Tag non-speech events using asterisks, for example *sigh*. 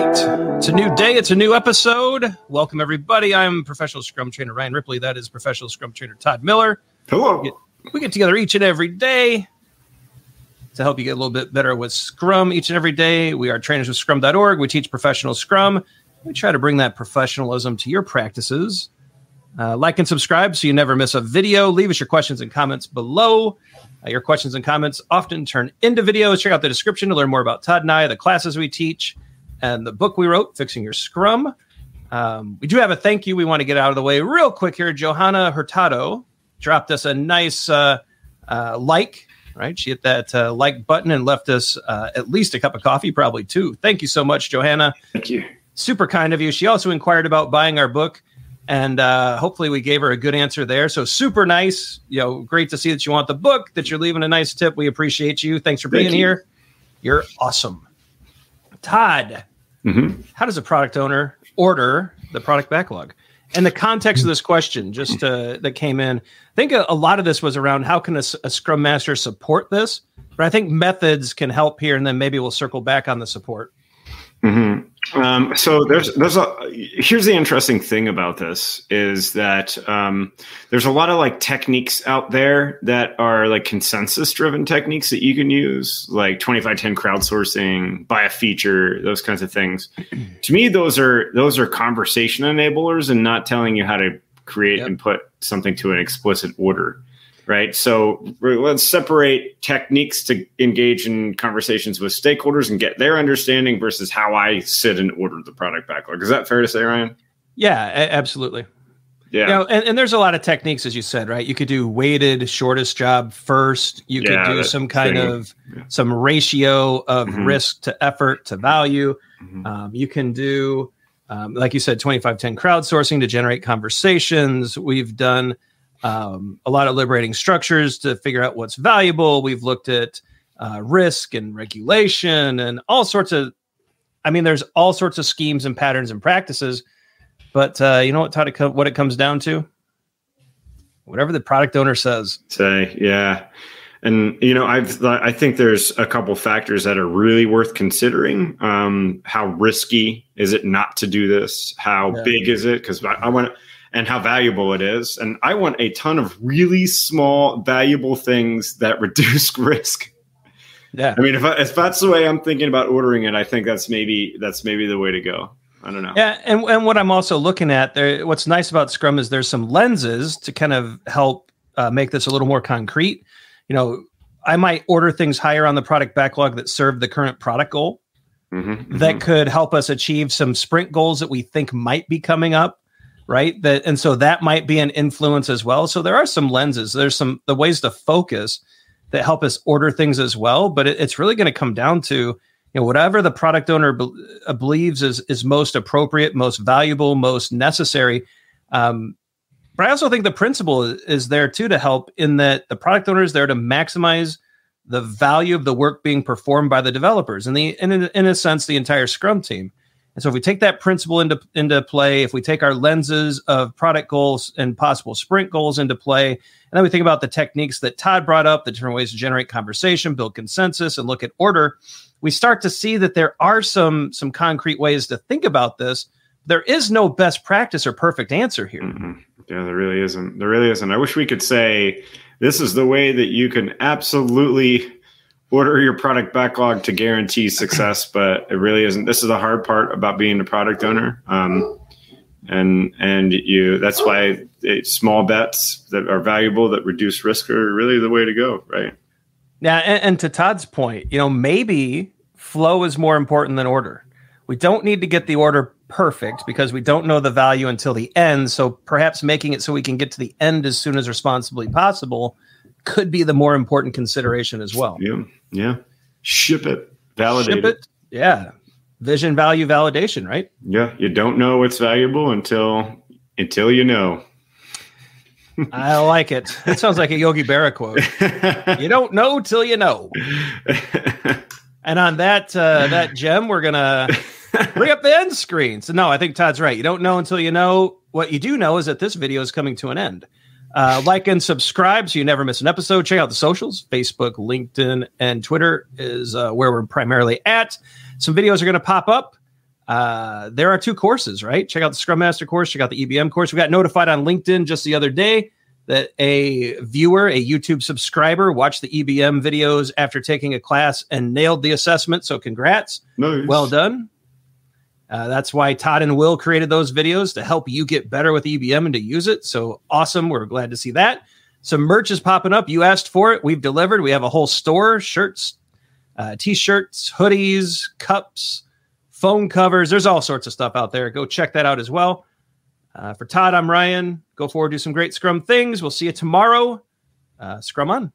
right. It's a new day. It's a new episode. Welcome, everybody. I'm professional scrum trainer Ryan Ripley. That is professional scrum trainer Todd Miller. Hello. We get, we get together each and every day to help you get a little bit better with Scrum each and every day. We are trainers with Scrum.org. We teach professional Scrum. We try to bring that professionalism to your practices. Uh, like and subscribe so you never miss a video. Leave us your questions and comments below. Uh, your questions and comments often turn into videos. Check out the description to learn more about Todd and I, the classes we teach, and the book we wrote, Fixing Your Scrum. Um, we do have a thank you we want to get out of the way real quick here. Johanna Hurtado dropped us a nice uh, uh, like, right? She hit that uh, like button and left us uh, at least a cup of coffee, probably two. Thank you so much, Johanna. Thank you. Super kind of you. She also inquired about buying our book and uh, hopefully we gave her a good answer there. So super nice. You know, great to see that you want the book, that you're leaving a nice tip. We appreciate you. Thanks for being Thank you. here. You're awesome. Todd, Mhm. how does a product owner order the product backlog? And the context of this question, just uh, that came in, I think a, a lot of this was around how can a Scrum Master support this? But I think methods can help here, and then maybe we'll circle back on the support. Mhm. Um, so there's there's a here's the interesting thing about this is that um, there's a lot of like techniques out there that are like consensus driven techniques that you can use like 2510 crowdsourcing buy a feature those kinds of things *clears throat* to me those are those are conversation enablers and not telling you how to create Yep. and put something to an explicit order right? So let's separate techniques to engage in conversations with stakeholders and get their understanding versus how I sit and order the product backlog. Is that fair to say, Ryan? Yeah, a- absolutely. Yeah. You know, and, and there's a lot of techniques, as you said, right? You could do weighted shortest job first. You Yeah, could do some kind thing. of Yeah. some ratio of Mhm. risk to effort to value. Mhm. Um, you can do, um, like you said, 2510 crowdsourcing to generate conversations. We've done um, a lot of liberating structures to figure out what's valuable. We've looked at uh, risk and regulation and all sorts of, I mean, there's all sorts of schemes and patterns and practices. But uh, you know what, Todd, it what it comes down to? Whatever the product owner says. Say, yeah. And you know, I've I think there's a couple factors that are really worth considering. Um, how risky is it not to do this? How Yeah. big is it? Because I, I want, and how valuable it is. And I want a ton of really small, valuable things that *laughs* reduce risk. Yeah. I mean, if, I, if that's the way I'm thinking about ordering it, I think that's maybe that's maybe the way to go. I don't know. Yeah, and and what I'm also looking at there, what's nice about Scrum is there's some lenses to kind of help uh, make this a little more concrete. You know, I might order things higher on the product backlog that serve the current product goal Mhm, that mhm. could help us achieve some sprint goals that we think might be coming up, right? That and so that might be an influence as well. So there are some lenses. There's some the ways to focus that help us order things as well. But it, it's really going to come down to you know whatever the product owner be- uh, believes is is most appropriate, most valuable, most necessary. Um, but I also think the principle is, is there too to help in that the product owner is there to maximize the value of the work being performed by the developers and the and in, in a sense the entire scrum team and so if we take that principle into into play if we take our lenses of product goals and possible sprint goals into play and then we think about the techniques that todd brought up the different ways to generate conversation build consensus and look at order we start to see that there are some some concrete ways to think about this there is no best practice or perfect answer here Mhm. Yeah, there really isn't. There really isn't. I wish we could say this is the way that you can absolutely order your product backlog to guarantee success, but it really isn't. This is the hard part about being a product owner. Um, and and you that's why it, small bets that are valuable that reduce risk are really the way to go, right? Yeah, and, and to Todd's point, you know, maybe flow is more important than order. We don't need to get the order perfect because we don't know the value until the end. So perhaps making it so we can get to the end as soon as responsibly possible could be the more important consideration as well. Yeah, yeah. Ship it, validate Ship it. it. Yeah. Vision, value, validation, right? Yeah, you don't know what's valuable until until you know. *laughs* I like it. It sounds like a Yogi Berra quote. *laughs* You don't know till you know. *laughs* And on that uh, that gem, we're gonna bring up the end screen. So no, I think Todd's right. You don't know until you know. What you do know is that this video is coming to an end. Uh, like and subscribe so you never miss an episode. Check out the socials: Facebook, LinkedIn, and Twitter is uh, where we're primarily at. Some videos are going to pop up. uh, there are two courses, right? Check out the Scrum Master course, check out the EBM course. We got notified on LinkedIn just the other day that a viewer, a YouTube subscriber, watched the EBM videos after taking a class and nailed the assessment. So, congrats. Nice. Well done. Uh, that's why Todd and Will created those videos to help you get better with EBM and to use it. So awesome. We're glad to see that. Some merch is popping up. You asked for it. We've delivered. We have a whole store shirts, uh, t shirts, hoodies, cups, phone covers. There's all sorts of stuff out there. Go check that out as well. Uh, for Todd, I'm Ryan. Go forward, do some great Scrum things. We'll see you tomorrow. Uh, scrum on.